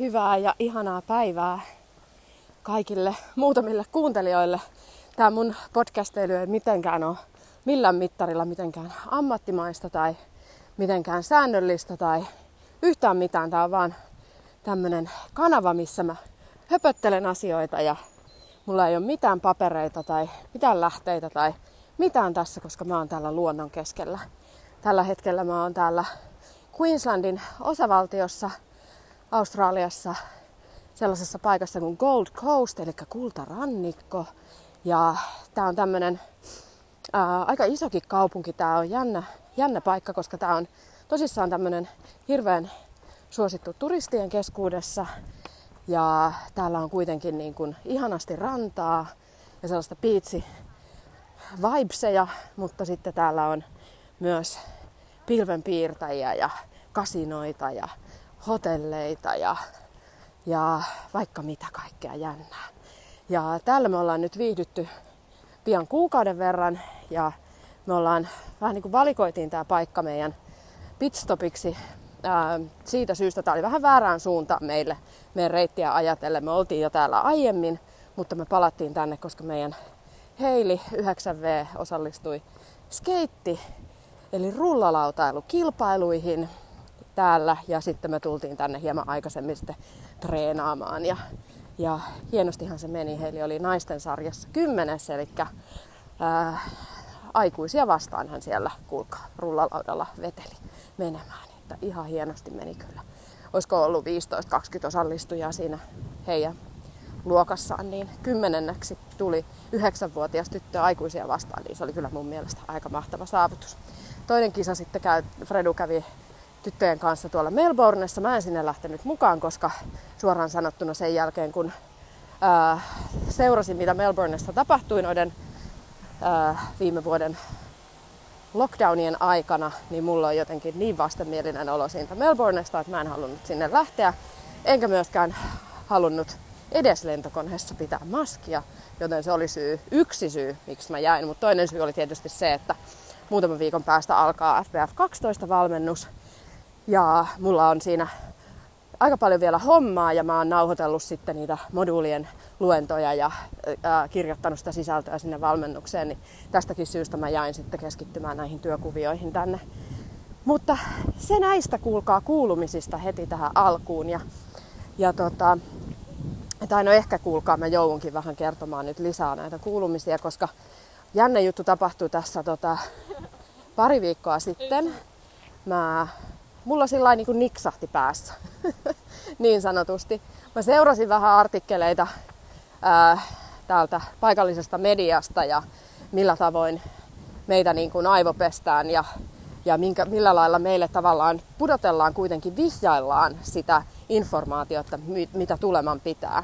hyvää ja ihanaa päivää kaikille muutamille kuuntelijoille. Tämä mun podcasteilu ei mitenkään ole millään mittarilla mitenkään ammattimaista tai mitenkään säännöllistä tai yhtään mitään. Tämä on vaan tämmönen kanava, missä mä höpöttelen asioita ja mulla ei ole mitään papereita tai mitään lähteitä tai mitään tässä, koska mä oon täällä luonnon keskellä. Tällä hetkellä mä oon täällä Queenslandin osavaltiossa Australiassa sellaisessa paikassa kuin Gold Coast, eli kultarannikko. Ja tää on tämmönen ää, aika isokin kaupunki. Tää on jännä, jännä paikka, koska tää on tosissaan tämmönen hirveän suosittu turistien keskuudessa. Ja täällä on kuitenkin niin kuin ihanasti rantaa ja sellaista piitsi vibeseja, mutta sitten täällä on myös pilvenpiirtäjiä ja kasinoita ja hotelleita ja, ja vaikka mitä kaikkea jännää. Ja täällä me ollaan nyt viihdytty pian kuukauden verran ja me ollaan vähän niin kuin valikoitiin tämä paikka meidän pitstopiksi. Ää, siitä syystä tämä oli vähän väärään suuntaan meille, meidän reittiä ajatellen. Me oltiin jo täällä aiemmin, mutta me palattiin tänne, koska meidän Heili 9V osallistui skeitti eli rullalautailukilpailuihin täällä ja sitten me tultiin tänne hieman aikaisemmin sitten treenaamaan ja, ja hienostihan se meni. Heillä oli naisten sarjassa kymmenes, eli ää, aikuisia vastaan hän siellä kuulkaa rullalaudalla veteli menemään. Että ihan hienosti meni kyllä. Olisiko ollut 15-20 osallistujaa siinä heidän luokassaan, niin kymmenenneksi tuli yhdeksänvuotias tyttö aikuisia vastaan, niin se oli kyllä mun mielestä aika mahtava saavutus. Toinen kisa sitten käy, Fredu kävi tyttöjen kanssa tuolla Melbourneessa. Mä en sinne lähtenyt mukaan, koska suoraan sanottuna sen jälkeen, kun ää, seurasin, mitä Melbourneessa tapahtui noiden ää, viime vuoden lockdownien aikana, niin mulla on jotenkin niin vastenmielinen olo siitä Melbourneesta, että mä en halunnut sinne lähteä. Enkä myöskään halunnut edes lentokoneessa pitää maskia, joten se oli syy, yksi syy, miksi mä jäin. Mutta toinen syy oli tietysti se, että muutaman viikon päästä alkaa FBF 12 valmennus. Ja mulla on siinä aika paljon vielä hommaa ja mä oon nauhoitellut sitten niitä moduulien luentoja ja ää, kirjoittanut sitä sisältöä sinne valmennukseen, niin tästäkin syystä mä jäin sitten keskittymään näihin työkuvioihin tänne. Mutta se näistä kuulkaa kuulumisista heti tähän alkuun ja, ja tota, tai no ehkä kuulkaa, mä joudunkin vähän kertomaan nyt lisää näitä kuulumisia, koska jännä juttu tapahtui tässä tota, pari viikkoa sitten. Mä, mulla sillä niin niksahti päässä, niin sanotusti. Mä seurasin vähän artikkeleita ää, täältä paikallisesta mediasta ja millä tavoin meitä niin kuin aivopestään ja, ja minkä, millä lailla meille tavallaan pudotellaan kuitenkin, vihjaillaan sitä informaatiota, mitä tuleman pitää.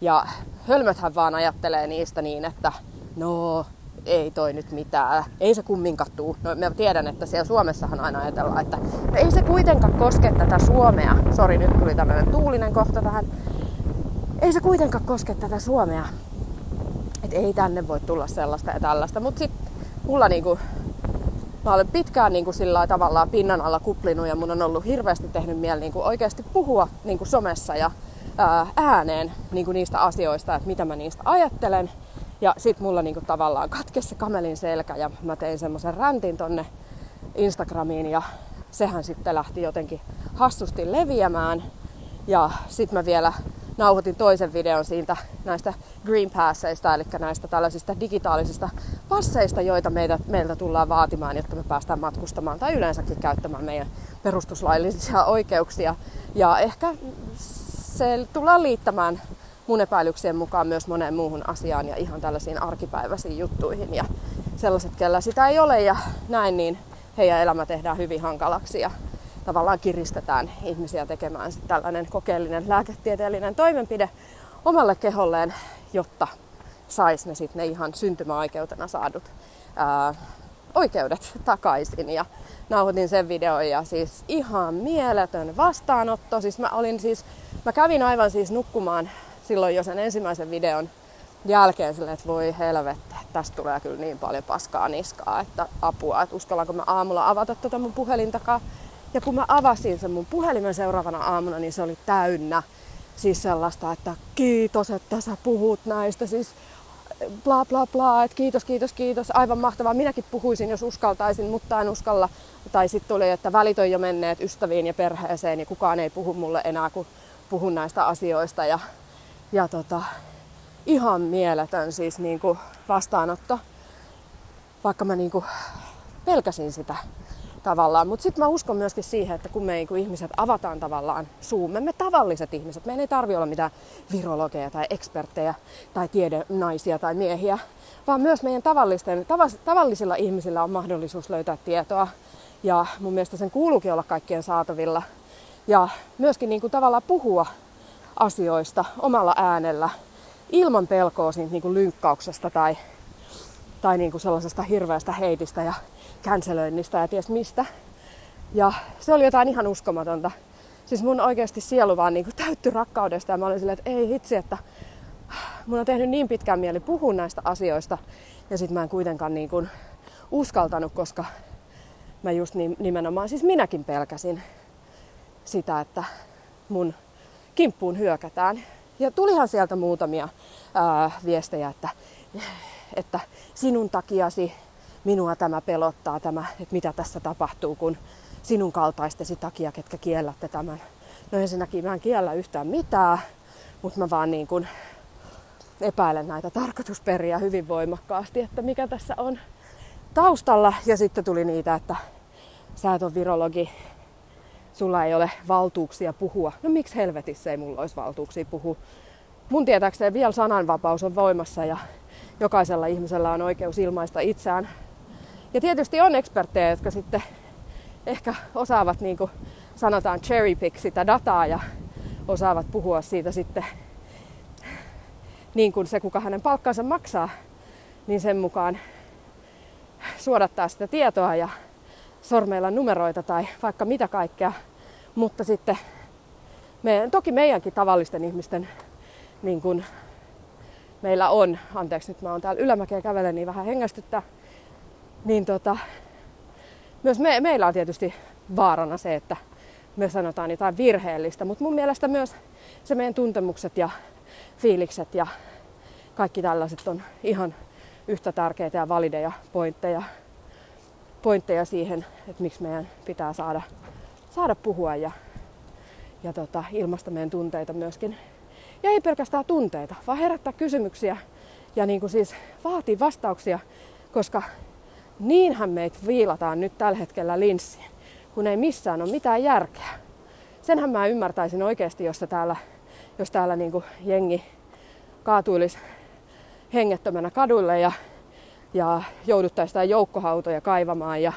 Ja hölmöthän vaan ajattelee niistä niin, että no ei toi nyt mitään, ei se kumminkaan tuu. No mä tiedän, että siellä Suomessahan aina ajatellaan, että no ei se kuitenkaan koske tätä Suomea. Sori, nyt tuli tämmöinen tuulinen kohta tähän. Ei se kuitenkaan koske tätä Suomea. Että ei tänne voi tulla sellaista ja tällaista. Mutta sitten mulla niinku, mä olen pitkään niinku sillä tavallaan pinnan alla kuplinut ja mun on ollut hirveästi tehnyt mieli niinku oikeasti puhua niinku somessa ja ää, ääneen niinku niistä asioista, että mitä mä niistä ajattelen – ja sit mulla niinku tavallaan katkesi kamelin selkä ja mä tein semmoisen räntin tonne Instagramiin ja sehän sitten lähti jotenkin hassusti leviämään. Ja sit mä vielä nauhoitin toisen videon siitä näistä green passeista, eli näistä tällaisista digitaalisista passeista, joita meitä, meiltä tullaan vaatimaan, jotta me päästään matkustamaan tai yleensäkin käyttämään meidän perustuslaillisia oikeuksia. Ja ehkä se tullaan liittämään mun epäilyksien mukaan myös moneen muuhun asiaan ja ihan tällaisiin arkipäiväisiin juttuihin. Ja sellaiset, kellä sitä ei ole ja näin, niin heidän elämä tehdään hyvin hankalaksi ja tavallaan kiristetään ihmisiä tekemään tällainen kokeellinen lääketieteellinen toimenpide omalle keholleen, jotta sais ne sitten ne ihan syntymäoikeutena saadut ää, oikeudet takaisin. Ja nauhoitin sen videon ja siis ihan mieletön vastaanotto. Siis mä olin siis, mä kävin aivan siis nukkumaan silloin jo sen ensimmäisen videon jälkeen silleen, että voi helvettä, tästä tulee kyllä niin paljon paskaa niskaa, että apua, että uskallanko mä aamulla avata tuota mun puhelintakaan. Ja kun mä avasin sen mun puhelimen seuraavana aamuna, niin se oli täynnä siis sellaista, että kiitos, että sä puhut näistä. Siis bla bla bla, että kiitos, kiitos, kiitos, aivan mahtavaa. Minäkin puhuisin, jos uskaltaisin, mutta en uskalla. Tai sitten tuli, että välit on jo menneet ystäviin ja perheeseen ja kukaan ei puhu mulle enää, kun puhun näistä asioista. Ja, ja tota, ihan mieletön siis niin kuin vastaanotto, vaikka mä niin kuin pelkäsin sitä tavallaan. Mutta sitten mä uskon myöskin siihen, että kun me niin ihmiset avataan tavallaan suumme, me tavalliset ihmiset, meidän ei tarvi olla mitään virologeja tai eksperttejä tai tiedenaisia tai miehiä, vaan myös meidän tavallisten, tavallisilla ihmisillä on mahdollisuus löytää tietoa. Ja mun mielestä sen kuuluukin olla kaikkien saatavilla. Ja myöskin niin kuin tavallaan puhua asioista omalla äänellä ilman pelkoa siitä niin kuin lynkkauksesta tai, tai niin kuin sellaisesta hirveästä heitistä ja känselöinnistä ja ties mistä. Ja se oli jotain ihan uskomatonta. Siis mun oikeasti sielu vaan niin täytty rakkaudesta ja mä olin silleen, että ei hitsi, että mun on tehnyt niin pitkään mieli puhua näistä asioista ja sit mä en kuitenkaan niin kuin uskaltanut, koska mä just nimenomaan, siis minäkin pelkäsin sitä, että mun kimppuun hyökätään. Ja tulihan sieltä muutamia ää, viestejä, että, että sinun takiasi minua tämä pelottaa, tämä, että mitä tässä tapahtuu, kun sinun kaltaistesi takia, ketkä kiellätte tämän. No ensinnäkin mä en kiellä yhtään mitään, mutta mä vaan niin kuin epäilen näitä tarkoitusperiä hyvin voimakkaasti, että mikä tässä on taustalla. Ja sitten tuli niitä, että sä et ole virologi, sulla ei ole valtuuksia puhua. No miksi helvetissä ei mulla olisi valtuuksia puhua? Mun tietääkseen vielä sananvapaus on voimassa ja jokaisella ihmisellä on oikeus ilmaista itseään ja tietysti on eksperttejä, jotka sitten ehkä osaavat, niin kuin sanotaan, cherry pick sitä dataa ja osaavat puhua siitä sitten niin kuin se, kuka hänen palkkansa maksaa, niin sen mukaan suodattaa sitä tietoa ja sormeilla numeroita tai vaikka mitä kaikkea. Mutta sitten me, toki meidänkin tavallisten ihmisten niin kuin meillä on, anteeksi nyt mä oon täällä ylämäkeä kävelen, niin vähän hengästyttää, niin tota, myös me, meillä on tietysti vaarana se, että me sanotaan jotain virheellistä, mutta mun mielestä myös se meidän tuntemukset ja fiilikset ja kaikki tällaiset on ihan yhtä tärkeitä ja valideja pointteja, pointteja siihen, että miksi meidän pitää saada, saada puhua ja, ja tota, ilmaista meidän tunteita myöskin. Ja ei pelkästään tunteita, vaan herättää kysymyksiä ja niin kuin siis vaatii vastauksia, koska niinhän meitä viilataan nyt tällä hetkellä linssiin, kun ei missään ole mitään järkeä. Senhän mä ymmärtäisin oikeasti, jos täällä, jos täällä niin kuin jengi kaatuilisi hengettömänä kaduille ja, ja jouduttaisiin sitä joukkohautoja kaivamaan ja,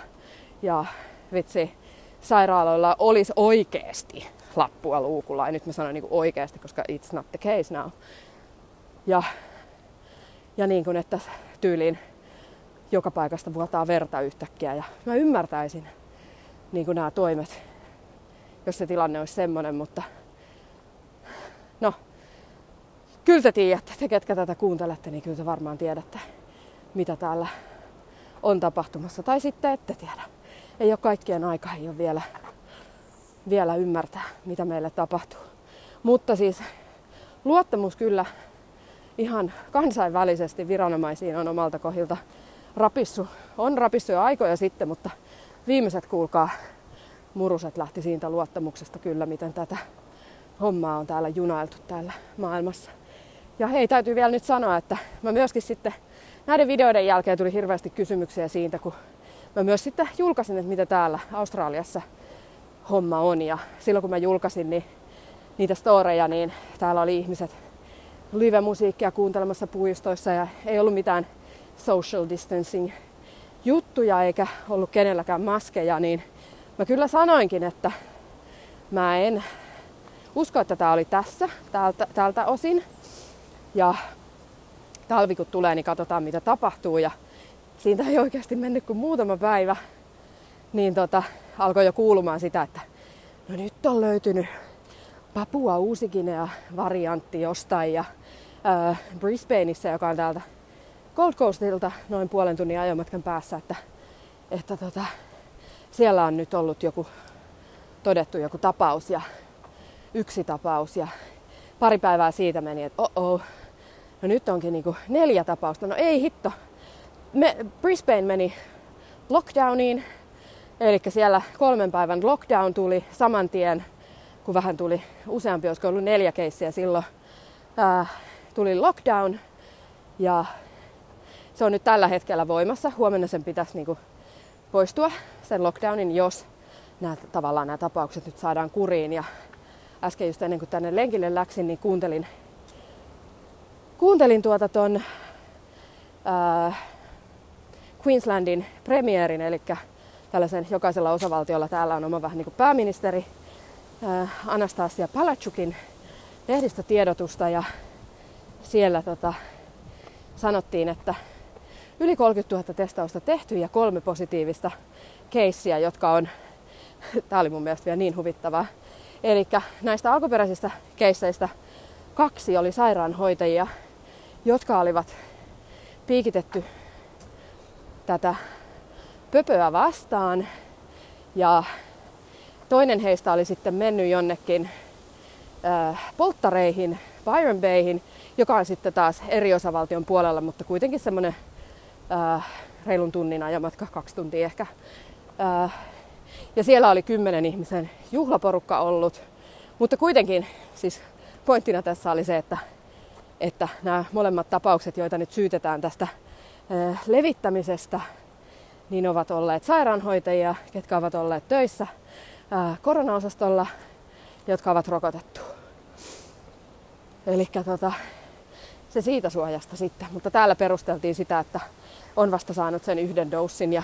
ja vitsi, sairaaloilla olisi oikeasti lappua luukulla. Ja nyt mä sanon niin oikeasti, koska it's not the case now. Ja, ja niin kuin, että tyyliin joka paikasta vuotaa verta yhtäkkiä. Ja mä ymmärtäisin niin kuin nämä toimet, jos se tilanne olisi semmoinen, mutta no, kyllä te tiedätte, te ketkä tätä kuuntelette, niin kyllä te varmaan tiedätte, mitä täällä on tapahtumassa. Tai sitten ette tiedä. Ei ole kaikkien aika, ei ole vielä, vielä ymmärtää, mitä meille tapahtuu. Mutta siis luottamus kyllä ihan kansainvälisesti viranomaisiin on omalta kohdilta rapissu, on rapissu jo aikoja sitten, mutta viimeiset kuulkaa muruset lähti siitä luottamuksesta kyllä, miten tätä hommaa on täällä junailtu täällä maailmassa. Ja hei, täytyy vielä nyt sanoa, että mä myöskin sitten näiden videoiden jälkeen tuli hirveästi kysymyksiä siitä, kun mä myös sitten julkaisin, että mitä täällä Australiassa homma on. Ja silloin kun mä julkaisin niin niitä storeja, niin täällä oli ihmiset live-musiikkia kuuntelemassa puistoissa ja ei ollut mitään social distancing juttuja eikä ollut kenelläkään maskeja, niin mä kyllä sanoinkin, että mä en usko, että tämä oli tässä tältä, tältä osin. Ja talvi kun tulee, niin katsotaan mitä tapahtuu. Ja siitä ei oikeasti mennyt kuin muutama päivä, niin tota, alkoi jo kuulumaan sitä, että no nyt on löytynyt Papua Uusikinea variantti jostain ja äh, Brisbaneissa, joka on täältä Gold Coastilta noin puolen tunnin ajomatkan päässä, että, että tota, siellä on nyt ollut joku todettu joku tapaus ja yksi tapaus ja pari päivää siitä meni, että oh, oh no nyt onkin niinku neljä tapausta. No ei hitto. Me, Brisbane meni lockdowniin, eli siellä kolmen päivän lockdown tuli saman tien, kun vähän tuli useampi, olisiko ollut neljä keissiä silloin, ää, tuli lockdown ja se on nyt tällä hetkellä voimassa. Huomenna sen pitäisi niinku poistua sen lockdownin, jos nämä, tavallaan nämä tapaukset nyt saadaan kuriin. Ja äsken just ennen kuin tänne lenkille läksin, niin kuuntelin, kuuntelin tuota ton ää, Queenslandin premierin, eli tällaisen jokaisella osavaltiolla täällä on oma vähän niin kuin pääministeri, ää, Anastasia Palachukin lehdistötiedotusta ja siellä tota, sanottiin, että yli 30 000 testausta tehty ja kolme positiivista keissiä, jotka on, tämä oli mun mielestä vielä niin huvittavaa, eli näistä alkuperäisistä keisseistä kaksi oli sairaanhoitajia, jotka olivat piikitetty tätä pöpöä vastaan ja toinen heistä oli sitten mennyt jonnekin äh, polttareihin, Byron Bayhin, joka on sitten taas eri osavaltion puolella, mutta kuitenkin semmoinen äh, reilun tunnin ajamatka, kaksi tuntia ehkä. Äh, ja siellä oli kymmenen ihmisen juhlaporukka ollut, mutta kuitenkin siis pointtina tässä oli se, että, että nämä molemmat tapaukset, joita nyt syytetään tästä levittämisestä, niin ovat olleet sairaanhoitajia, ketkä ovat olleet töissä koronaosastolla, jotka ovat rokotettu. Eli tota, se siitä suojasta sitten. Mutta täällä perusteltiin sitä, että on vasta saanut sen yhden doussin ja,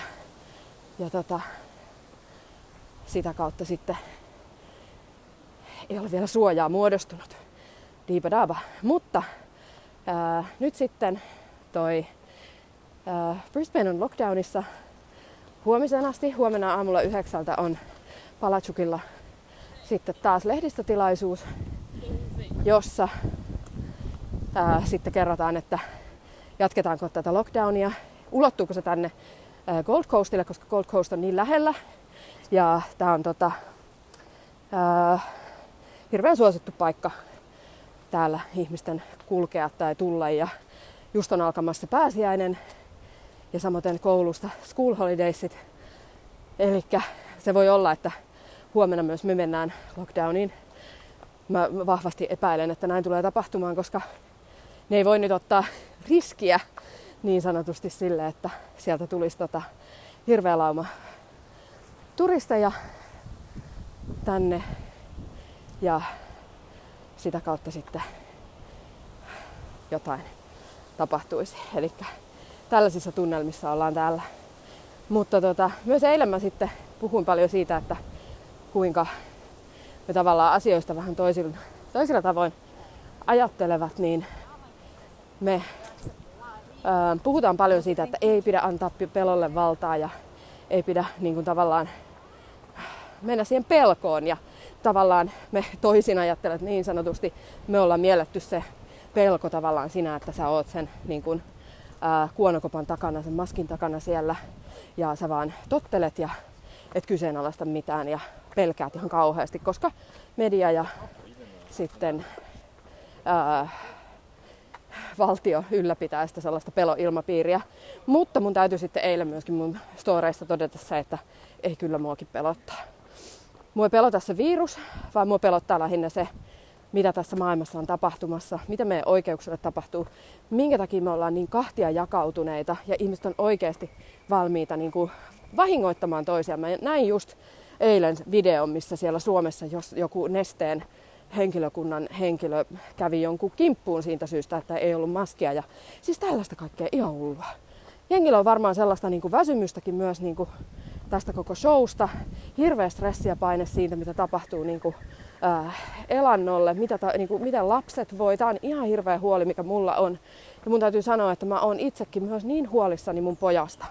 ja tota, sitä kautta sitten ei ole vielä suojaa muodostunut. Diipadaaba. Mutta ää, nyt sitten toi ää, Brisbane on lockdownissa huomisen asti. Huomenna aamulla yhdeksältä on Palachukilla sitten taas lehdistötilaisuus, jossa ää, sitten kerrotaan, että jatketaanko tätä lockdownia, ulottuuko se tänne ää, Gold Coastille, koska Gold Coast on niin lähellä. Ja tämä on tota, ää, hirveän suosittu paikka täällä ihmisten kulkea tai tulla. Ja just on alkamassa pääsiäinen ja samoin koulusta school holidaysit. Eli se voi olla, että huomenna myös me mennään lockdowniin. Mä vahvasti epäilen, että näin tulee tapahtumaan, koska ne ei voi nyt ottaa riskiä niin sanotusti sille, että sieltä tulisi tota hirveä lauma turisteja tänne ja sitä kautta sitten jotain tapahtuisi. Eli tällaisissa tunnelmissa ollaan täällä. Mutta tota, myös eilen mä sitten puhuin paljon siitä, että kuinka me tavallaan asioista vähän toisilla, toisilla tavoin ajattelevat, niin me ää, puhutaan paljon siitä, että ei pidä antaa pelolle valtaa ja ei pidä niin kuin, tavallaan mennä siihen pelkoon. Ja tavallaan me toisin ajattelet niin sanotusti, me ollaan mielletty se pelko tavallaan sinä, että sä oot sen niin kuin, ää, kuonokopan takana, sen maskin takana siellä ja sä vaan tottelet ja et kyseenalaista mitään ja pelkäät ihan kauheasti, koska media ja sitten ää, valtio ylläpitää sitä sellaista peloilmapiiriä. Mutta mun täytyy sitten eilen myöskin mun storeissa todeta se, että ei kyllä muakin pelottaa. Mua ei pelota se virus, vaan mua pelottaa lähinnä se, mitä tässä maailmassa on tapahtumassa, mitä meidän oikeuksille tapahtuu, minkä takia me ollaan niin kahtia jakautuneita ja ihmiset on oikeasti valmiita niin kuin vahingoittamaan toisiamme. Näin just eilen videon, missä siellä Suomessa jos joku nesteen henkilökunnan henkilö kävi jonkun kimppuun siitä syystä, että ei ollut maskia. Ja siis tällaista kaikkea ihan hullua. Jengillä on varmaan sellaista niin kuin väsymystäkin myös niin kuin tästä koko showsta. Hirveä stressi ja paine siitä, mitä tapahtuu niin kuin, äh, elannolle, mitä, ta, niin kuin, miten lapset voi. Tämä on ihan hirveä huoli, mikä mulla on. Ja mun täytyy sanoa, että mä oon itsekin myös niin huolissani mun pojasta.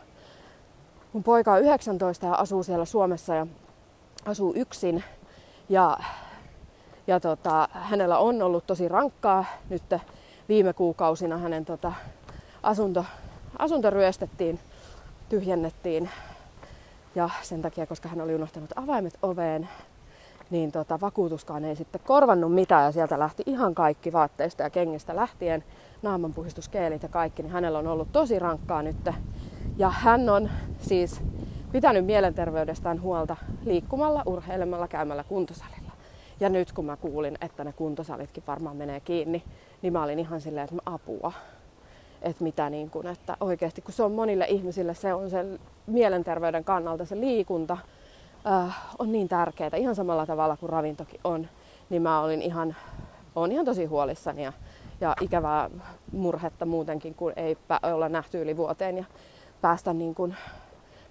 Mun poika on 19 ja asuu siellä Suomessa ja asuu yksin. Ja ja tota, hänellä on ollut tosi rankkaa nyt viime kuukausina. Hänen tota, asunto, asunto ryöstettiin, tyhjennettiin ja sen takia, koska hän oli unohtanut avaimet oveen. niin tota, vakuutuskaan ei sitten korvannut mitään ja sieltä lähti ihan kaikki vaatteista ja kengistä lähtien, naamanpuhistuskeelit ja kaikki, niin hänellä on ollut tosi rankkaa nyt. Ja hän on siis pitänyt mielenterveydestään huolta liikkumalla, urheilemalla, käymällä kuntosalilla. Ja nyt kun mä kuulin, että ne kuntosalitkin varmaan menee kiinni, niin mä olin ihan silleen, että mä apua. Että mitä niin kuin, että oikeasti kun se on monille ihmisille, se on sen mielenterveyden kannalta se liikunta, äh, on niin tärkeää, ihan samalla tavalla kuin ravintokin on, niin mä olin ihan, on ihan tosi huolissani ja, ja ikävää murhetta muutenkin, kun ei olla nähty yli vuoteen ja päästä, niin kuin,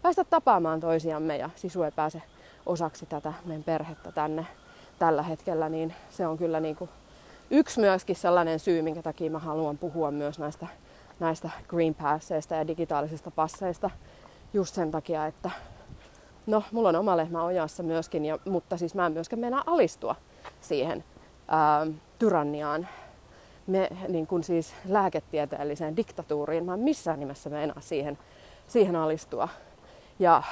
päästä tapaamaan toisiamme ja sisu ei pääse osaksi tätä meidän perhettä tänne tällä hetkellä, niin se on kyllä niin kuin yksi myöskin sellainen syy, minkä takia mä haluan puhua myös näistä, näistä green passeista ja digitaalisista passeista just sen takia, että No, mulla on oma lehmä ojassa myöskin, ja, mutta siis mä en myöskään mennä alistua siihen ää, tyranniaan, me, niin kuin siis lääketieteelliseen diktatuuriin. Mä en missään nimessä meinaa siihen, siihen alistua. Ja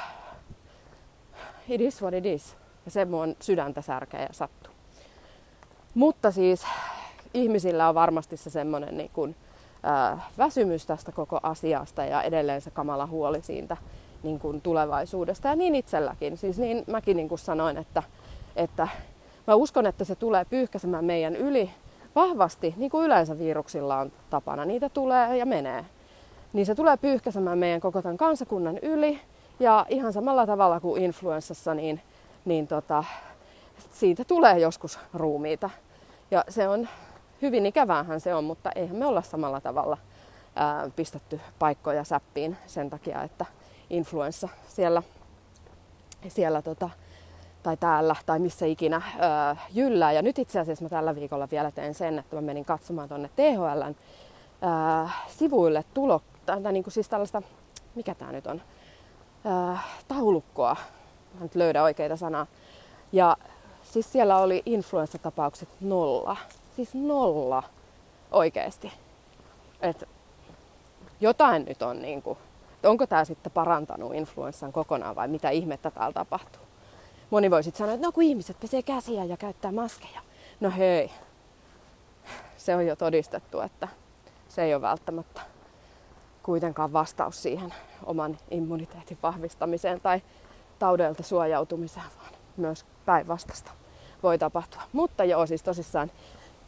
it is what it is. Ja se mun sydäntä särkeä ja sattuu. Mutta siis ihmisillä on varmasti se semmoinen niin kuin, väsymys tästä koko asiasta ja edelleen se kamala huoli siitä, niin kuin tulevaisuudesta ja niin itselläkin. Siis niin mäkin niin kuin sanoin, että, että mä uskon, että se tulee pyyhkäsemään meidän yli vahvasti, niin kuin yleensä viruksilla on tapana. Niitä tulee ja menee. Niin se tulee pyyhkäsemään meidän koko tämän kansakunnan yli. Ja ihan samalla tavalla kuin influenssassa, niin, niin tota, siitä tulee joskus ruumiita. Ja se on hyvin ikäväähän se on, mutta eihän me olla samalla tavalla ää, pistetty paikkoja säppiin sen takia, että influenssa siellä, siellä tota, tai täällä tai missä ikinä öö, jyllää. Ja nyt itse asiassa mä tällä viikolla vielä teen sen, että mä menin katsomaan tuonne THLn öö, sivuille tulo, tai, tai niin kuin siis tällaista, mikä tämä nyt on, öö, taulukkoa. Mä nyt löydä oikeita sanaa. Ja siis siellä oli influenssatapaukset nolla. Siis nolla oikeesti. Et jotain nyt on niin kuin onko tämä sitten parantanut influenssan kokonaan vai mitä ihmettä täällä tapahtuu. Moni voi sitten sanoa, että no kun ihmiset pesee käsiä ja käyttää maskeja. No hei, se on jo todistettu, että se ei ole välttämättä kuitenkaan vastaus siihen oman immuniteetin vahvistamiseen tai taudelta suojautumiseen, vaan myös päinvastasta voi tapahtua. Mutta joo, siis tosissaan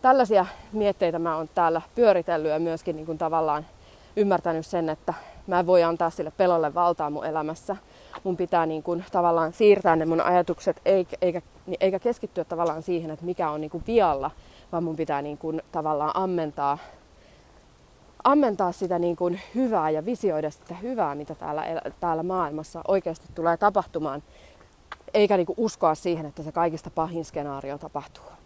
tällaisia mietteitä mä oon täällä pyöritellyt ja myöskin niin kuin tavallaan ymmärtänyt sen, että mä en voi antaa sille pelolle valtaa mun elämässä. Mun pitää niin kuin tavallaan siirtää ne mun ajatukset eikä, eikä, eikä keskittyä tavallaan siihen, että mikä on niin kuin vialla, vaan mun pitää niin kuin tavallaan ammentaa, ammentaa sitä niin kuin hyvää ja visioida sitä hyvää, mitä täällä, täällä maailmassa oikeasti tulee tapahtumaan, eikä niin kuin uskoa siihen, että se kaikista pahin skenaario tapahtuu.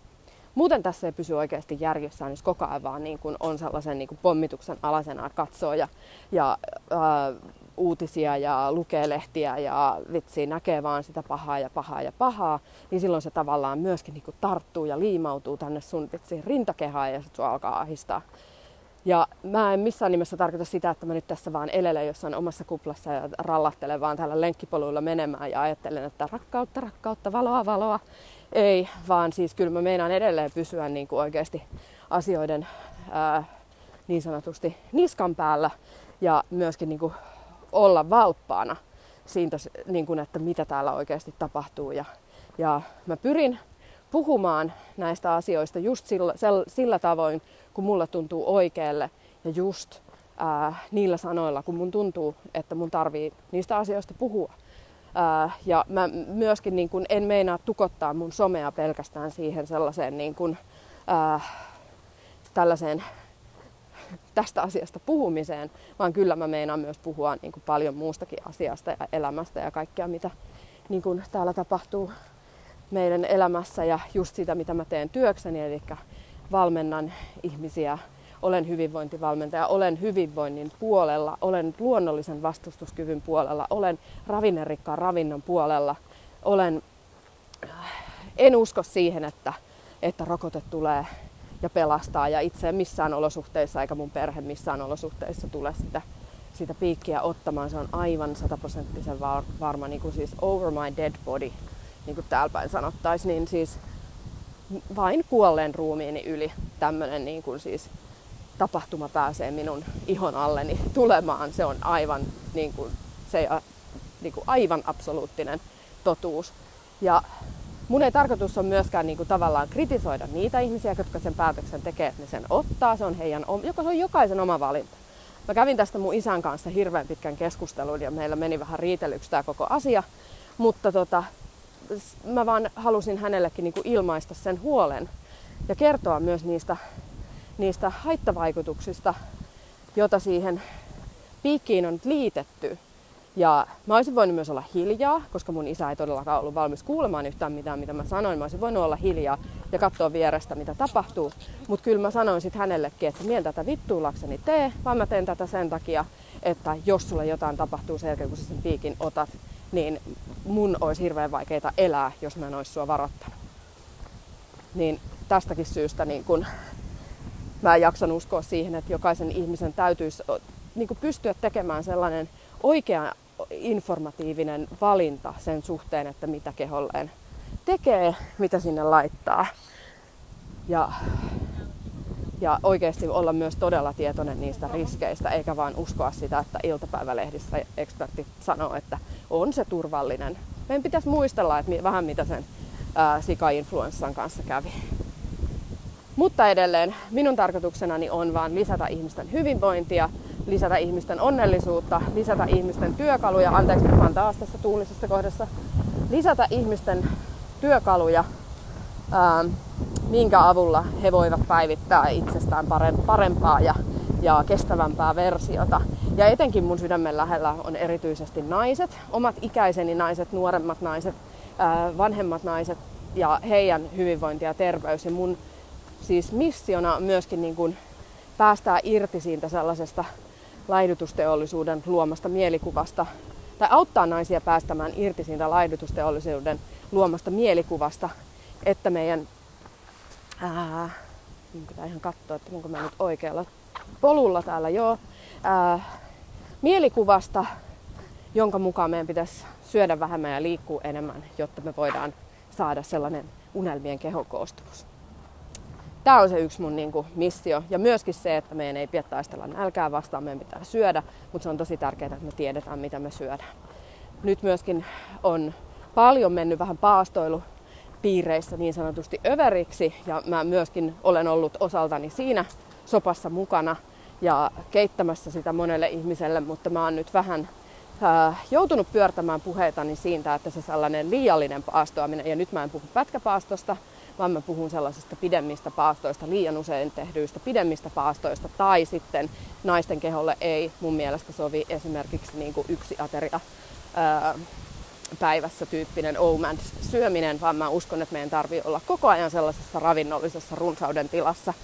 Muuten tässä ei pysy oikeasti järjessään, jos koko ajan vaan niin kuin on sellaisen niin kuin pommituksen alasena katsoo ja, ja ää, uutisia ja lukee lehtiä ja vitsi näkee vaan sitä pahaa ja pahaa ja pahaa, niin silloin se tavallaan myöskin niin kuin tarttuu ja liimautuu tänne sun vitsi rintakehään ja sitten alkaa ahistaa. Ja mä en missään nimessä tarkoita sitä, että mä nyt tässä vaan elelen jossain omassa kuplassa ja rallattelen vaan täällä lenkkipoluilla menemään ja ajattelen, että rakkautta, rakkautta, valoa, valoa. Ei, vaan siis kyllä mä meinaan edelleen pysyä niin kuin oikeasti asioiden ää, niin sanotusti niskan päällä ja myöskin niin kuin olla valppaana siitä, niin kuin, että mitä täällä oikeasti tapahtuu. Ja, ja mä pyrin puhumaan näistä asioista just sillä, sillä tavoin, kun mulla tuntuu oikealle ja just ää, niillä sanoilla, kun mun tuntuu, että mun tarvii niistä asioista puhua. Ja mä myöskin niin kun en meinaa tukottaa mun somea pelkästään siihen sellaiseen niin kun, ää, tällaiseen tästä asiasta puhumiseen, vaan kyllä mä meinaan myös puhua niin kuin paljon muustakin asiasta ja elämästä ja kaikkea, mitä niin kuin täällä tapahtuu meidän elämässä ja just sitä, mitä mä teen työkseni, eli valmennan ihmisiä, olen hyvinvointivalmentaja, olen hyvinvoinnin puolella, olen luonnollisen vastustuskyvyn puolella, olen ravinnerikkaan ravinnon puolella, olen, en usko siihen, että, että rokote tulee ja pelastaa ja itse missään olosuhteissa eikä mun perhe missään olosuhteissa tule sitä, sitä piikkiä ottamaan. Se on aivan sataprosenttisen varma, niin kuin siis over my dead body niin kuin täällä päin sanottaisiin, niin siis vain kuolleen ruumiini yli tämmöinen niin kuin siis tapahtuma pääsee minun ihon alleni tulemaan. Se on aivan, niin kuin, se, niin kuin aivan absoluuttinen totuus. Ja mun ei tarkoitus on myöskään niin kuin, tavallaan kritisoida niitä ihmisiä, jotka sen päätöksen tekee, että ne sen ottaa. Se on heidän, joka se on jokaisen oma valinta. Mä kävin tästä mun isän kanssa hirveän pitkän keskustelun ja meillä meni vähän riitelyksi tämä koko asia. Mutta tota, mä vaan halusin hänellekin niin kuin ilmaista sen huolen ja kertoa myös niistä, niistä haittavaikutuksista, joita siihen piikkiin on liitetty. Ja mä olisin voinut myös olla hiljaa, koska mun isä ei todellakaan ollut valmis kuulemaan yhtään mitään, mitä mä sanoin. Mä olisin voinut olla hiljaa ja katsoa vierestä, mitä tapahtuu. Mutta kyllä mä sanoin sitten hänellekin, että mien tätä vittuulakseni tee, vaan mä teen tätä sen takia, että jos sulle jotain tapahtuu sen jälkeen, kun sä sen piikin otat, niin mun olisi hirveän vaikeita elää, jos mä en olisi sua varoittanut. Niin tästäkin syystä niin kun mä jaksan uskoa siihen, että jokaisen ihmisen täytyisi niin pystyä tekemään sellainen oikea informatiivinen valinta sen suhteen, että mitä keholleen tekee, mitä sinne laittaa. Ja, ja oikeasti olla myös todella tietoinen niistä riskeistä, eikä vain uskoa sitä, että iltapäivälehdissä ekspertit sanoo, että on se turvallinen. Meidän pitäisi muistella, että vähän mitä sen sika-influenssan kanssa kävi. Mutta edelleen minun tarkoituksenani on vain lisätä ihmisten hyvinvointia, lisätä ihmisten onnellisuutta, lisätä ihmisten työkaluja, anteeksi mä taas tässä tuulisessa kohdassa, lisätä ihmisten työkaluja, ää, minkä avulla he voivat päivittää itsestään parempaa ja, ja kestävämpää versiota. Ja etenkin mun sydämen lähellä on erityisesti naiset, omat ikäiseni naiset, nuoremmat naiset, ää, vanhemmat naiset ja heidän hyvinvointi ja terveys. Ja mun siis missiona myöskin niin kuin päästää irti siitä sellaisesta laidutusteollisuuden luomasta mielikuvasta, tai auttaa naisia päästämään irti siitä laidutusteollisuuden luomasta mielikuvasta, että meidän, ää, pitää ihan katsoa, että onko mä nyt oikealla polulla täällä, joo, ää, mielikuvasta, jonka mukaan meidän pitäisi syödä vähemmän ja liikkua enemmän, jotta me voidaan saada sellainen unelmien kehokoostumus tämä on se yksi mun niin kuin, missio. Ja myöskin se, että meidän ei pidä taistella nälkää vastaan, meidän pitää syödä, mutta se on tosi tärkeää, että me tiedetään, mitä me syödään. Nyt myöskin on paljon mennyt vähän paastoilu piireissä niin sanotusti överiksi ja mä myöskin olen ollut osaltani siinä sopassa mukana ja keittämässä sitä monelle ihmiselle, mutta mä oon nyt vähän äh, joutunut pyörtämään puheitani siitä, että se sellainen liiallinen paastoaminen, ja nyt mä en puhu pätkäpaastosta, vaan mä puhun sellaisista pidemmistä paastoista, liian usein tehdyistä pidemmistä paastoista, tai sitten naisten keholle ei mun mielestä sovi esimerkiksi niin kuin yksi ateria ää, päivässä tyyppinen OMAD syöminen, vaan mä uskon, että meidän tarvii olla koko ajan sellaisessa ravinnollisessa runsauden tilassa.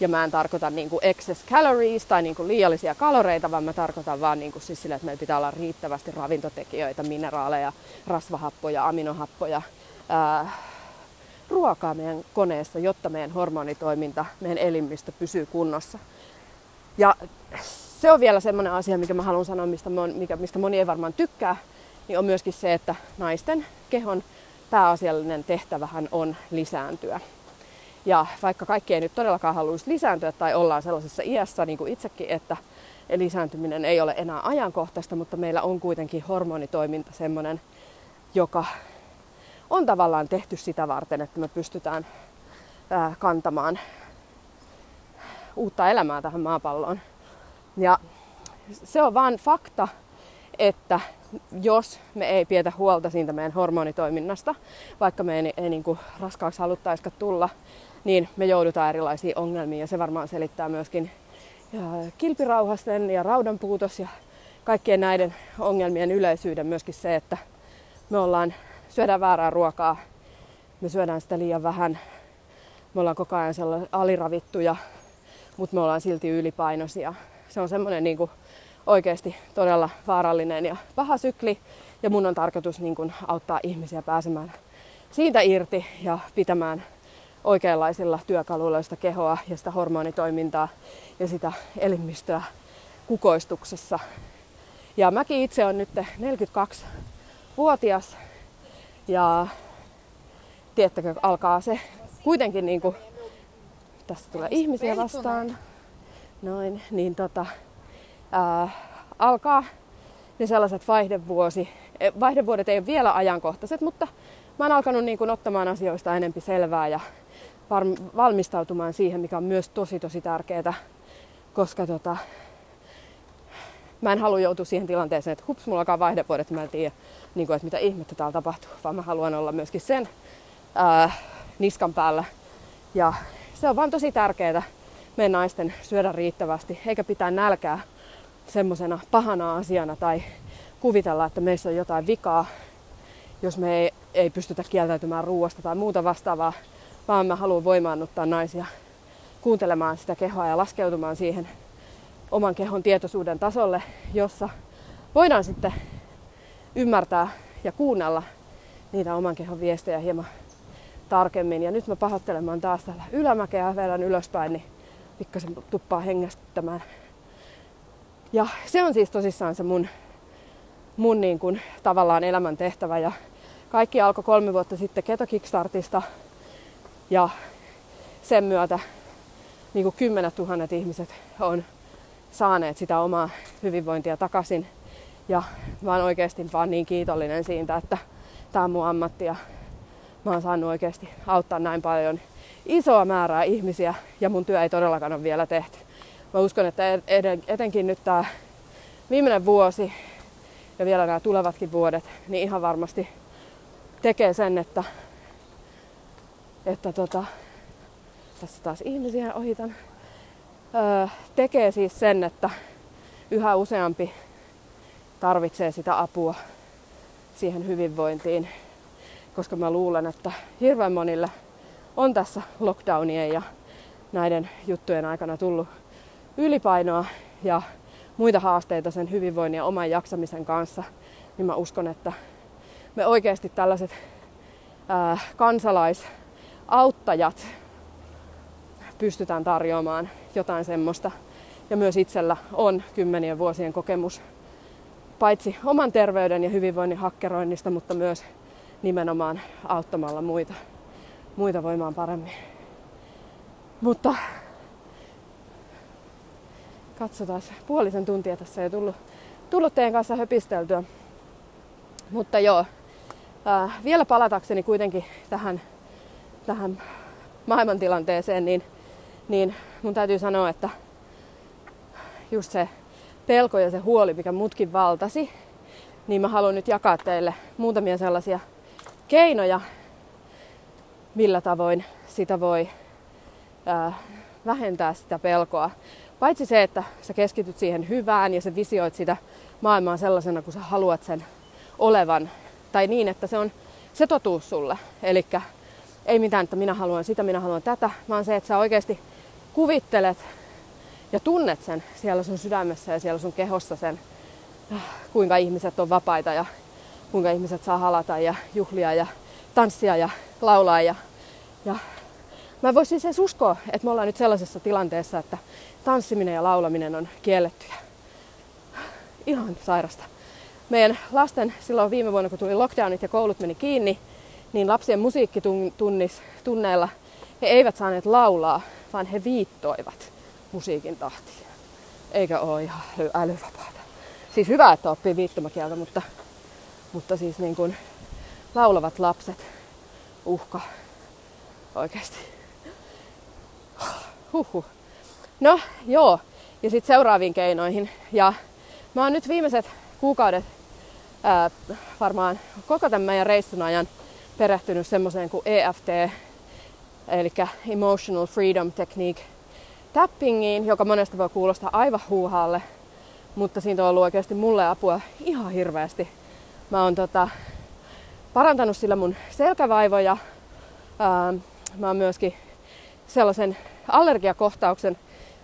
Ja mä en tarkoita niin kuin excess calories tai niin kuin liiallisia kaloreita, vaan mä tarkoitan vaan niin kuin siis sille, että meillä pitää olla riittävästi ravintotekijöitä, mineraaleja, rasvahappoja, aminohappoja, ää, ruokaa meidän koneessa, jotta meidän hormonitoiminta, meidän elimistö pysyy kunnossa. Ja se on vielä semmoinen asia, mikä mä haluan sanoa, mistä, mon, mikä, mistä moni ei varmaan tykkää, niin on myöskin se, että naisten kehon pääasiallinen tehtävähän on lisääntyä. Ja vaikka kaikki ei nyt todellakaan haluaisi lisääntyä tai ollaan sellaisessa iässä niin kuin itsekin, että lisääntyminen ei ole enää ajankohtaista, mutta meillä on kuitenkin hormonitoiminta semmoinen, joka on tavallaan tehty sitä varten, että me pystytään kantamaan uutta elämää tähän maapalloon. Ja se on vaan fakta, että jos me ei pietä huolta siitä meidän hormonitoiminnasta, vaikka me ei, ei niin kuin raskaaksi haluttaisikaan tulla, niin me joudutaan erilaisiin ongelmiin. Ja se varmaan selittää myöskin kilpirauhasten ja raudanpuutos ja kaikkien näiden ongelmien yleisyyden myöskin se, että me ollaan syödään väärää ruokaa, me syödään sitä liian vähän, me ollaan koko ajan aliravittuja, mutta me ollaan silti ylipainoisia. Se on semmoinen niin oikeasti todella vaarallinen ja paha sykli, ja mun on tarkoitus niin kuin, auttaa ihmisiä pääsemään siitä irti ja pitämään oikeanlaisilla työkaluilla sitä kehoa ja sitä hormonitoimintaa ja sitä elimistöä kukoistuksessa. Ja mäkin itse on nyt 42-vuotias ja tiettäkö, alkaa se kuitenkin niin kuin, tässä tulee ihmisiä vastaan, noin, niin tota, ää, alkaa ne sellaiset vaihdevuosi, e, vaihdevuodet ei ole vielä ajankohtaiset, mutta mä oon alkanut niin kuin ottamaan asioista enempi selvää ja valmistautumaan siihen, mikä on myös tosi tosi tärkeää, koska tota, mä en halua joutua siihen tilanteeseen, että hups, mulla alkaa vaihdevuodet, mä en tiedä, niin kuin, että mitä ihmettä täällä tapahtuu, vaan mä haluan olla myöskin sen ää, niskan päällä. Ja se on vaan tosi tärkeää meidän naisten syödä riittävästi, eikä pitää nälkää semmoisena pahana asiana tai kuvitella, että meissä on jotain vikaa, jos me ei, ei pystytä kieltäytymään ruoasta tai muuta vastaavaa, vaan mä haluan voimaannuttaa naisia kuuntelemaan sitä kehoa ja laskeutumaan siihen oman kehon tietoisuuden tasolle, jossa voidaan sitten ymmärtää ja kuunnella niitä oman kehon viestejä hieman tarkemmin. Ja nyt mä pahoittelen, taas täällä ylämäkeä, vedän ylöspäin, niin pikkasen tuppaa hengästyttämään. Ja se on siis tosissaan se mun, mun niin kuin, tavallaan elämän tehtävä. Ja kaikki alkoi kolme vuotta sitten Keto Kickstartista. Ja sen myötä niin kuin kymmenet tuhannet ihmiset on saaneet sitä omaa hyvinvointia takaisin. Ja mä oon oikeasti vaan niin kiitollinen siitä, että tämä on mun ammatti ja mä oon saanut oikeasti auttaa näin paljon isoa määrää ihmisiä ja mun työ ei todellakaan ole vielä tehty. Mä uskon, että etenkin nyt tämä viimeinen vuosi ja vielä nämä tulevatkin vuodet, niin ihan varmasti tekee sen, että, että tota, tässä taas ihmisiä ohitan, tekee siis sen, että yhä useampi tarvitsee sitä apua siihen hyvinvointiin, koska mä luulen, että hirveän monille on tässä lockdownien ja näiden juttujen aikana tullut ylipainoa ja muita haasteita sen hyvinvoinnin ja oman jaksamisen kanssa, niin mä uskon, että me oikeasti tällaiset ää, kansalaisauttajat pystytään tarjoamaan jotain semmoista. Ja myös itsellä on kymmenien vuosien kokemus paitsi oman terveyden ja hyvinvoinnin hakkeroinnista, mutta myös nimenomaan auttamalla muita, muita voimaan paremmin. Mutta katsotaan, puolisen tuntia tässä ei tullut, tullut teidän kanssa höpisteltyä. Mutta joo, ää, vielä palatakseni kuitenkin tähän, tähän maailmantilanteeseen, niin, niin mun täytyy sanoa, että just se pelko ja se huoli, mikä mutkin valtasi, niin mä haluan nyt jakaa teille muutamia sellaisia keinoja, millä tavoin sitä voi ää, vähentää sitä pelkoa. Paitsi se, että sä keskityt siihen hyvään ja sä visioit sitä maailmaa sellaisena, kun sä haluat sen olevan. Tai niin, että se on se totuus sulle. Eli ei mitään, että minä haluan sitä, minä haluan tätä, vaan se, että sä oikeasti kuvittelet ja tunnet sen siellä sun sydämessä ja siellä sun kehossa sen, kuinka ihmiset on vapaita ja kuinka ihmiset saa halata ja juhlia ja tanssia ja laulaa. Ja, ja mä voisin siis uskoa, että me ollaan nyt sellaisessa tilanteessa, että tanssiminen ja laulaminen on kiellettyjä. Ihan sairasta. Meidän lasten silloin viime vuonna, kun tuli lockdownit ja koulut meni kiinni, niin lapsien musiikkitunneilla he eivät saaneet laulaa, vaan he viittoivat musiikin tahtiin. Eikä ole ihan älyvapaata. Siis hyvä, että oppii viittomakieltä, mutta, mutta siis niin kuin laulavat lapset, uhka oikeasti. Huhhuh. No joo, ja sitten seuraaviin keinoihin. Ja mä oon nyt viimeiset kuukaudet ää, varmaan koko tämän meidän reissun ajan perehtynyt semmoiseen kuin EFT, eli Emotional Freedom Technique tappingiin, joka monesta voi kuulostaa aivan huuhaalle, mutta siitä on ollut oikeasti mulle apua ihan hirveästi. Mä oon tota, parantanut sillä mun selkävaivoja. Ää, mä oon myöskin sellaisen allergiakohtauksen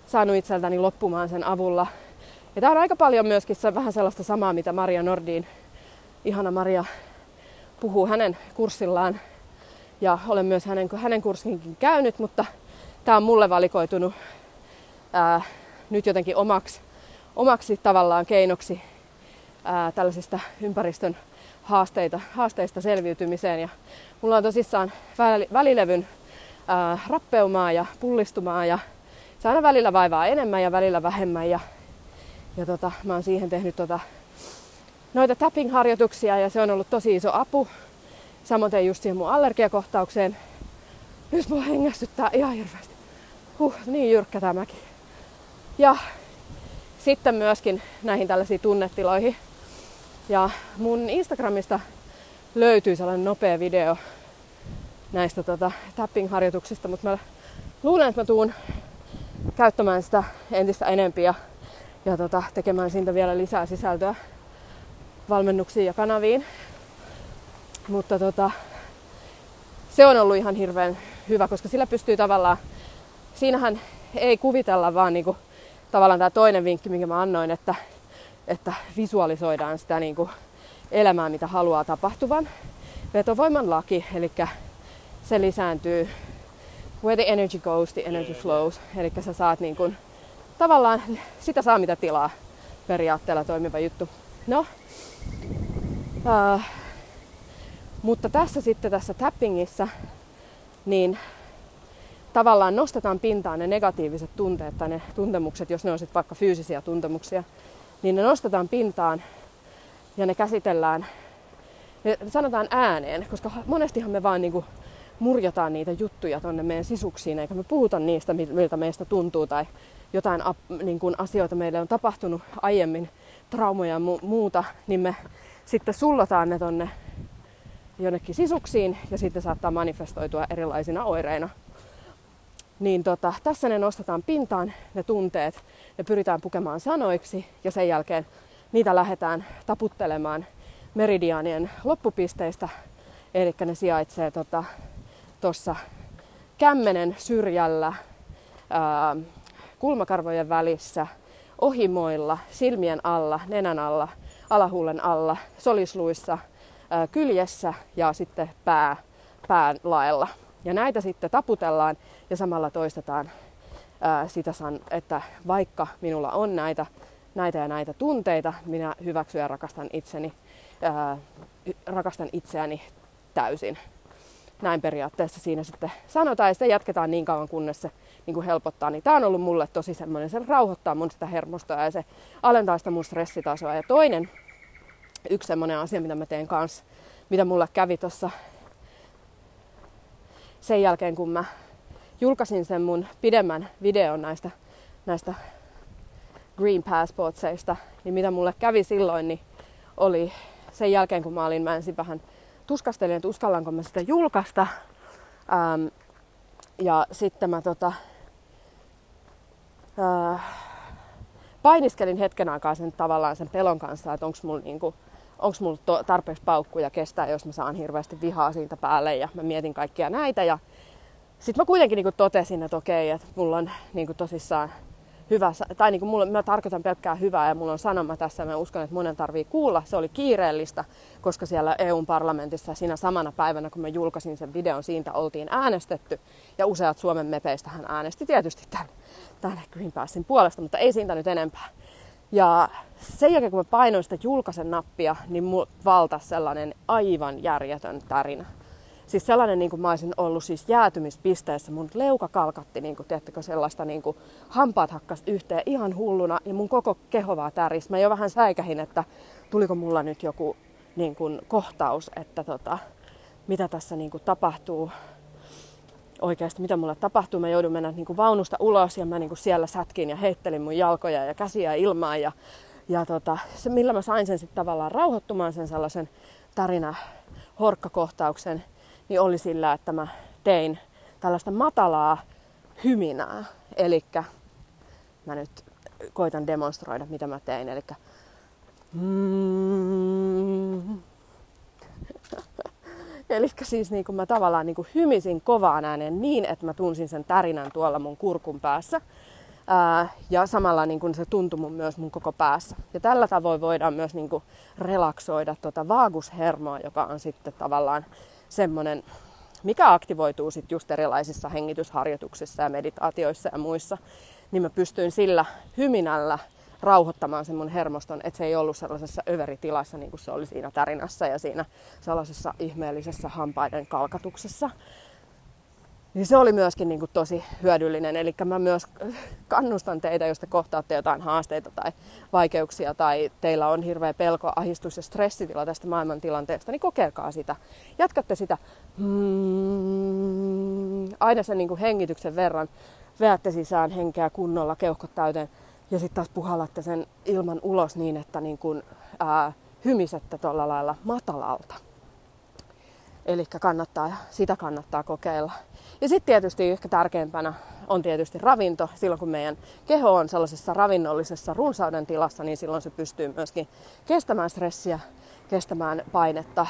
saanut itseltäni loppumaan sen avulla. Ja tää on aika paljon myöskin se, vähän sellaista samaa, mitä Maria Nordin, ihana Maria, puhuu hänen kurssillaan. Ja olen myös hänen, hänen kurssinkin käynyt, mutta tämä on mulle valikoitunut ää, nyt jotenkin omaksi, omaksi tavallaan keinoksi ää, tällaisesta ympäristön haasteita, haasteista selviytymiseen. Ja mulla on tosissaan välilevyn ää, rappeumaa ja pullistumaa ja se aina välillä vaivaa enemmän ja välillä vähemmän. Ja, ja tota, mä oon siihen tehnyt tota, noita tapping-harjoituksia ja se on ollut tosi iso apu. Samoin just siihen mun allergiakohtaukseen. Nyt mua hengästyttää ihan hirveästi. Huh, niin jyrkkä tämäkin. Ja sitten myöskin näihin tällaisiin tunnetiloihin. Ja mun Instagramista löytyy sellainen nopea video näistä tota, tapping-harjoituksista, mutta mä luulen, että mä tuun käyttämään sitä entistä enempiä ja, ja tota, tekemään siitä vielä lisää sisältöä valmennuksiin ja kanaviin. Mutta tota, se on ollut ihan hirveän hyvä, koska sillä pystyy tavallaan, siinähän ei kuvitella vaan niinku, tavallaan tämä toinen vinkki, minkä mä annoin, että, että visualisoidaan sitä niinku elämää, mitä haluaa tapahtuvan. Vetovoiman laki, eli se lisääntyy where the energy goes, the energy flows. Eli sä saat niin kuin, tavallaan sitä saa mitä tilaa periaatteella toimiva juttu. No, uh, mutta tässä sitten tässä tappingissa, niin tavallaan nostetaan pintaan ne negatiiviset tunteet tai ne tuntemukset, jos ne on sitten vaikka fyysisiä tuntemuksia, niin ne nostetaan pintaan ja ne käsitellään, ne sanotaan ääneen, koska monestihan me vaan niinku murjataan niitä juttuja tonne meidän sisuksiin, eikä me puhuta niistä, miltä meistä tuntuu tai jotain niin kuin asioita meille on tapahtunut aiemmin, traumoja ja mu- muuta, niin me sitten sullotaan ne tonne jonnekin sisuksiin ja sitten saattaa manifestoitua erilaisina oireina. Niin tota, tässä ne nostetaan pintaan, ne tunteet, ne pyritään pukemaan sanoiksi ja sen jälkeen niitä lähdetään taputtelemaan meridiaanien loppupisteistä, eli ne sijaitsee tota, tuossa kämmenen syrjällä, ää, kulmakarvojen välissä, ohimoilla, silmien alla, nenän alla, alahuulen alla, solisluissa, kyljessä ja sitten pää, pään laella. Ja näitä sitten taputellaan ja samalla toistetaan sitä, että vaikka minulla on näitä, näitä ja näitä tunteita, minä hyväksyn ja rakastan itseni, rakastan itseäni täysin näin periaatteessa siinä sitten sanotaan ja sitten jatketaan niin kauan kunnes se niin kuin helpottaa. Niin tämä on ollut mulle tosi semmoinen, se rauhoittaa mun sitä hermostoa ja se alentaa sitä mun stressitasoa. Ja toinen yksi semmoinen asia, mitä mä teen kanssa, mitä mulle kävi tuossa sen jälkeen, kun mä julkaisin sen mun pidemmän videon näistä, näistä Green Passportseista, niin mitä mulle kävi silloin, niin oli sen jälkeen, kun mä olin, mä ensin vähän tuskastelin, että uskallanko mä sitä julkaista. Ähm, ja sitten mä tota, äh, painiskelin hetken aikaa sen tavallaan sen pelon kanssa, että onko mulla niinku, onks mulla tarpeeksi paukkuja kestää, jos mä saan hirveästi vihaa siitä päälle ja mä mietin kaikkia näitä ja sitten mä kuitenkin niinku totesin, että okei, että mulla on niinku tosissaan hyvä, tai niin mulle, mä tarkoitan pelkkää hyvää ja mulla on sanoma tässä mä uskon, että monen tarvii kuulla. Se oli kiireellistä, koska siellä EUn parlamentissa siinä samana päivänä, kun mä julkaisin sen videon, siitä oltiin äänestetty ja useat Suomen mepeistä hän äänesti tietysti tämän, tämän Green Passin puolesta, mutta ei siitä nyt enempää. Ja sen jälkeen, kun mä painoin sitä julkaisen nappia, niin mulla valtasi sellainen aivan järjetön tärinä siis sellainen, niin kuin mä olisin ollut siis jäätymispisteessä. Mun leuka kalkatti, niin kuin, tiedättekö, sellaista niin kuin, hampaat hakkas yhteen ihan hulluna ja mun koko keho vaan täris. Mä jo vähän säikähin, että tuliko mulla nyt joku niin kuin, kohtaus, että tota, mitä tässä niin kuin, tapahtuu oikeasti, mitä mulle tapahtuu. Mä joudun mennä niin kuin, vaunusta ulos ja mä niin kuin, siellä sätkin ja heittelin mun jalkoja ja käsiä ilmaan. Ja, ja tota, se, millä mä sain sen sitten tavallaan rauhoittumaan sen sellaisen tarina horkkakohtauksen, niin oli sillä, että mä tein tällaista matalaa hyminää. Eli mä nyt koitan demonstroida, mitä mä tein. Eli mm. Eli siis niin mä tavallaan niin hymisin kovaan ääneen niin, että mä tunsin sen tärinän tuolla mun kurkun päässä. Ää, ja samalla niin kuin se tuntui mun myös mun koko päässä. Ja tällä tavoin voidaan myös niin kuin relaksoida tuota vaagushermoa, joka on sitten tavallaan semmoinen, mikä aktivoituu sitten just erilaisissa hengitysharjoituksissa ja meditaatioissa ja muissa, niin mä pystyin sillä hyminällä rauhoittamaan sen mun hermoston, että se ei ollut sellaisessa överitilassa niin kuin se oli siinä tarinassa ja siinä sellaisessa ihmeellisessä hampaiden kalkatuksessa. Niin se oli myöskin niin kuin tosi hyödyllinen. Eli mä myös kannustan teitä, jos te kohtaatte jotain haasteita tai vaikeuksia tai teillä on hirveä pelko, ahistus ja stressitila tästä maailmantilanteesta, niin kokeilkaa sitä. Jatkatte sitä mm, aina sen niin kuin hengityksen verran. Veätte sisään henkeä kunnolla, keuhkot täyteen ja sitten taas puhallatte sen ilman ulos niin, että niin kuin, ää, hymisette tuolla lailla matalalta. Eli kannattaa, sitä kannattaa kokeilla. Ja sitten tietysti ehkä tärkeimpänä on tietysti ravinto. Silloin kun meidän keho on sellaisessa ravinnollisessa runsauden tilassa, niin silloin se pystyy myöskin kestämään stressiä, kestämään painetta.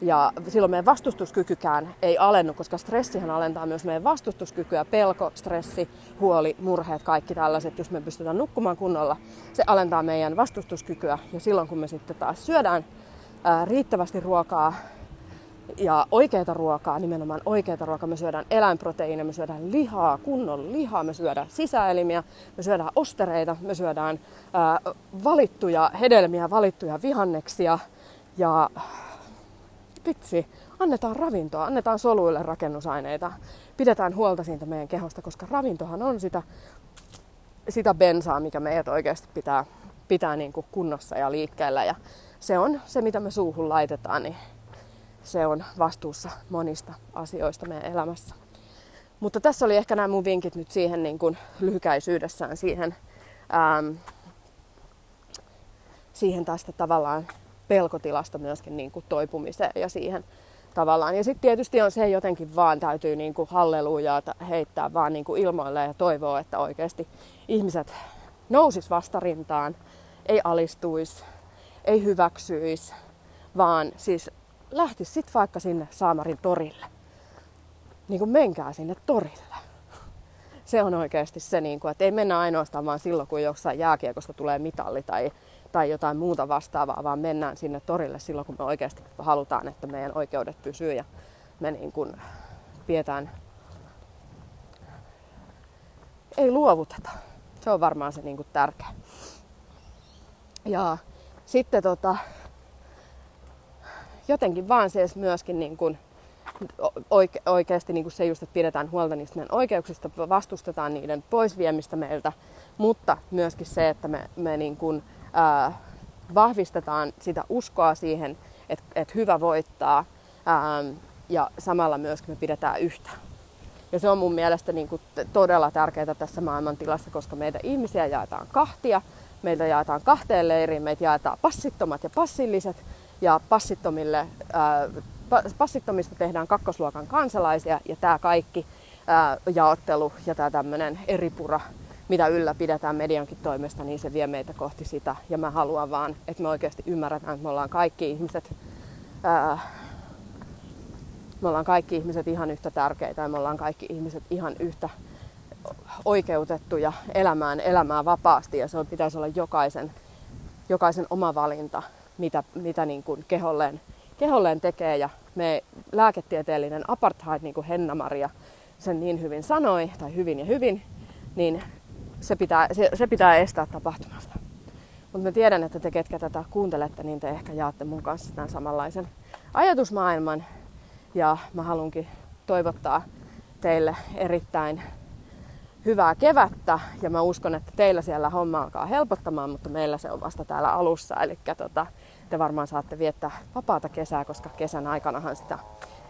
Ja silloin meidän vastustuskykykään ei alennu, koska stressihän alentaa myös meidän vastustuskykyä. Pelko, stressi, huoli, murheet, kaikki tällaiset. Jos me pystytään nukkumaan kunnolla, se alentaa meidän vastustuskykyä. Ja silloin kun me sitten taas syödään riittävästi ruokaa, ja oikeita ruokaa, nimenomaan oikeita ruokaa. Me syödään eläinproteiineja, me syödään lihaa, kunnon lihaa, me syödään sisäelimiä, me syödään ostereita, me syödään ää, valittuja hedelmiä, valittuja vihanneksia ja vitsi, annetaan ravintoa, annetaan soluille rakennusaineita, pidetään huolta siitä meidän kehosta, koska ravintohan on sitä, sitä bensaa, mikä meidät oikeasti pitää, pitää niin kuin kunnossa ja liikkeellä ja se on se, mitä me suuhun laitetaan, niin se on vastuussa monista asioista meidän elämässä. Mutta tässä oli ehkä nämä mun vinkit nyt siihen niin kuin lyhykäisyydessään siihen, ähm, siihen tästä tavallaan pelkotilasta myöskin niin kuin toipumiseen ja siihen tavallaan. Ja sitten tietysti on se jotenkin vaan täytyy niin kuin hallelujaa heittää vaan niin kuin ilmoille ja toivoa, että oikeasti ihmiset nousis vastarintaan, ei alistuisi, ei hyväksyisi, vaan siis lähtisi sitten vaikka sinne Saamarin torille. Niin kuin menkää sinne torille. Se on oikeasti se, niin kuin, että ei mennä ainoastaan vaan silloin, kun jossain jääkiekosta tulee mitalli tai, tai jotain muuta vastaavaa, vaan mennään sinne torille silloin, kun me oikeasti halutaan, että meidän oikeudet pysyy ja me niin kuin pidetään, ei luovuteta. Se on varmaan se niin kuin tärkeä. Ja sitten tota, jotenkin vaan se myöskin niin kuin oike, oikeasti niin kuin se just, että pidetään huolta niistä meidän oikeuksista, vastustetaan niiden poisviemistä meiltä, mutta myöskin se, että me, me niin kuin, ää, vahvistetaan sitä uskoa siihen, että, että hyvä voittaa ää, ja samalla myöskin me pidetään yhtä. Ja se on mun mielestä niin kuin todella tärkeää tässä maailmantilassa, koska meitä ihmisiä jaetaan kahtia, meitä jaetaan kahteen leiriin, meitä jaetaan passittomat ja passilliset, ja passittomille, ää, passittomista tehdään kakkosluokan kansalaisia. Ja tämä kaikki ää, jaottelu ja tämä tämmöinen eripura, mitä ylläpidetään mediankin toimesta, niin se vie meitä kohti sitä. Ja mä haluan vaan, että me oikeasti ymmärretään, että me ollaan kaikki ihmiset, ää, me ollaan kaikki ihmiset ihan yhtä tärkeitä ja me ollaan kaikki ihmiset ihan yhtä oikeutettuja elämään, elämään vapaasti ja se on, pitäisi olla jokaisen, jokaisen oma valinta mitä, mitä niin kuin keholleen, keholleen tekee. Ja me lääketieteellinen apartheid, niin kuin Henna-Maria sen niin hyvin sanoi, tai hyvin ja hyvin, niin se pitää, se, se pitää estää tapahtumasta. Mutta mä tiedän, että te ketkä tätä kuuntelette, niin te ehkä jaatte mun kanssa tämän samanlaisen ajatusmaailman. Ja mä haluankin toivottaa teille erittäin hyvää kevättä ja mä uskon, että teillä siellä homma alkaa helpottamaan, mutta meillä se on vasta täällä alussa. Eli tota, te varmaan saatte viettää vapaata kesää, koska kesän aikanahan sitä,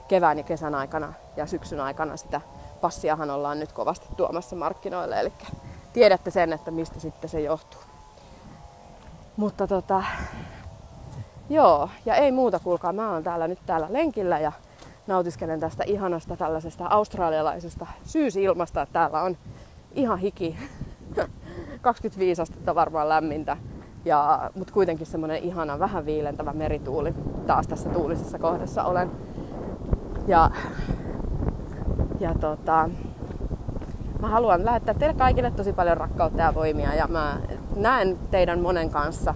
kevään ja kesän aikana ja syksyn aikana sitä passiahan ollaan nyt kovasti tuomassa markkinoille. Eli tiedätte sen, että mistä sitten se johtuu. Mutta tota, joo, ja ei muuta kuulkaa, mä oon täällä nyt täällä lenkillä ja nautiskelen tästä ihanasta tällaisesta australialaisesta syysilmasta. Täällä on ihan hiki. 25 astetta varmaan lämmintä. Ja, mutta kuitenkin semmoinen ihana, vähän viilentävä merituuli. Taas tässä tuulisessa kohdassa olen. Ja, ja tota, mä haluan lähettää teille kaikille tosi paljon rakkautta ja voimia. Ja mä näen teidän monen kanssa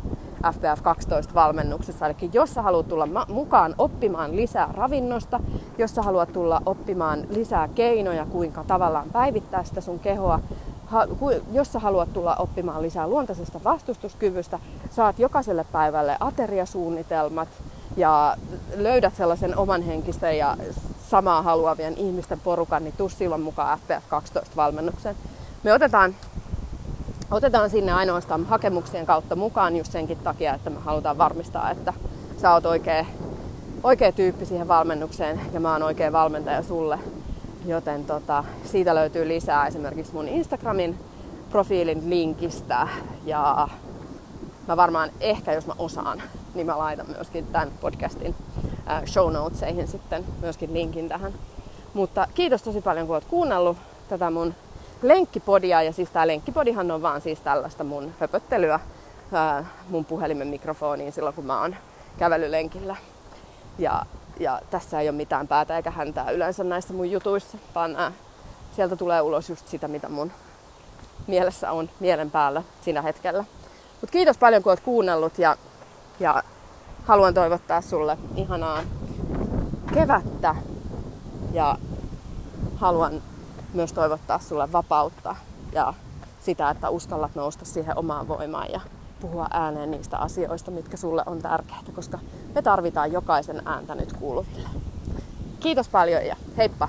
FBF 12 valmennuksessa. Eli jos sä haluat tulla mukaan oppimaan lisää ravinnosta, jos sä haluat tulla oppimaan lisää keinoja, kuinka tavallaan päivittää sitä sun kehoa, jos sä haluat tulla oppimaan lisää luontaisesta vastustuskyvystä, saat jokaiselle päivälle ateriasuunnitelmat ja löydät sellaisen oman henkisten ja samaa haluavien ihmisten porukan, niin tuu silloin mukaan FPF 12 valmennukseen. Me otetaan, otetaan sinne ainoastaan hakemuksien kautta mukaan just senkin takia, että me halutaan varmistaa, että sä oot oikea, oikea tyyppi siihen valmennukseen ja mä oon oikea valmentaja sulle. Joten tota, siitä löytyy lisää esimerkiksi mun Instagramin profiilin linkistä ja mä varmaan ehkä jos mä osaan, niin mä laitan myöskin tämän podcastin show notesihin sitten myöskin linkin tähän. Mutta kiitos tosi paljon kun oot kuunnellut tätä mun lenkkipodia ja siis tää lenkkipodihan on vaan siis tällaista mun höpöttelyä mun puhelimen mikrofoniin silloin kun mä oon kävelylenkillä. Ja, ja tässä ei ole mitään päätä eikä häntää yleensä näissä mun jutuissa, vaan ää, sieltä tulee ulos just sitä, mitä mun mielessä on mielen päällä siinä hetkellä. Mutta kiitos paljon, kun oot kuunnellut ja, ja haluan toivottaa sulle ihanaa kevättä ja haluan myös toivottaa sulle vapautta ja sitä, että uskallat nousta siihen omaan voimaan ja puhua ääneen niistä asioista, mitkä sulle on tärkeitä, koska me tarvitaan jokaisen ääntä nyt kuuluville. Kiitos paljon ja heippa!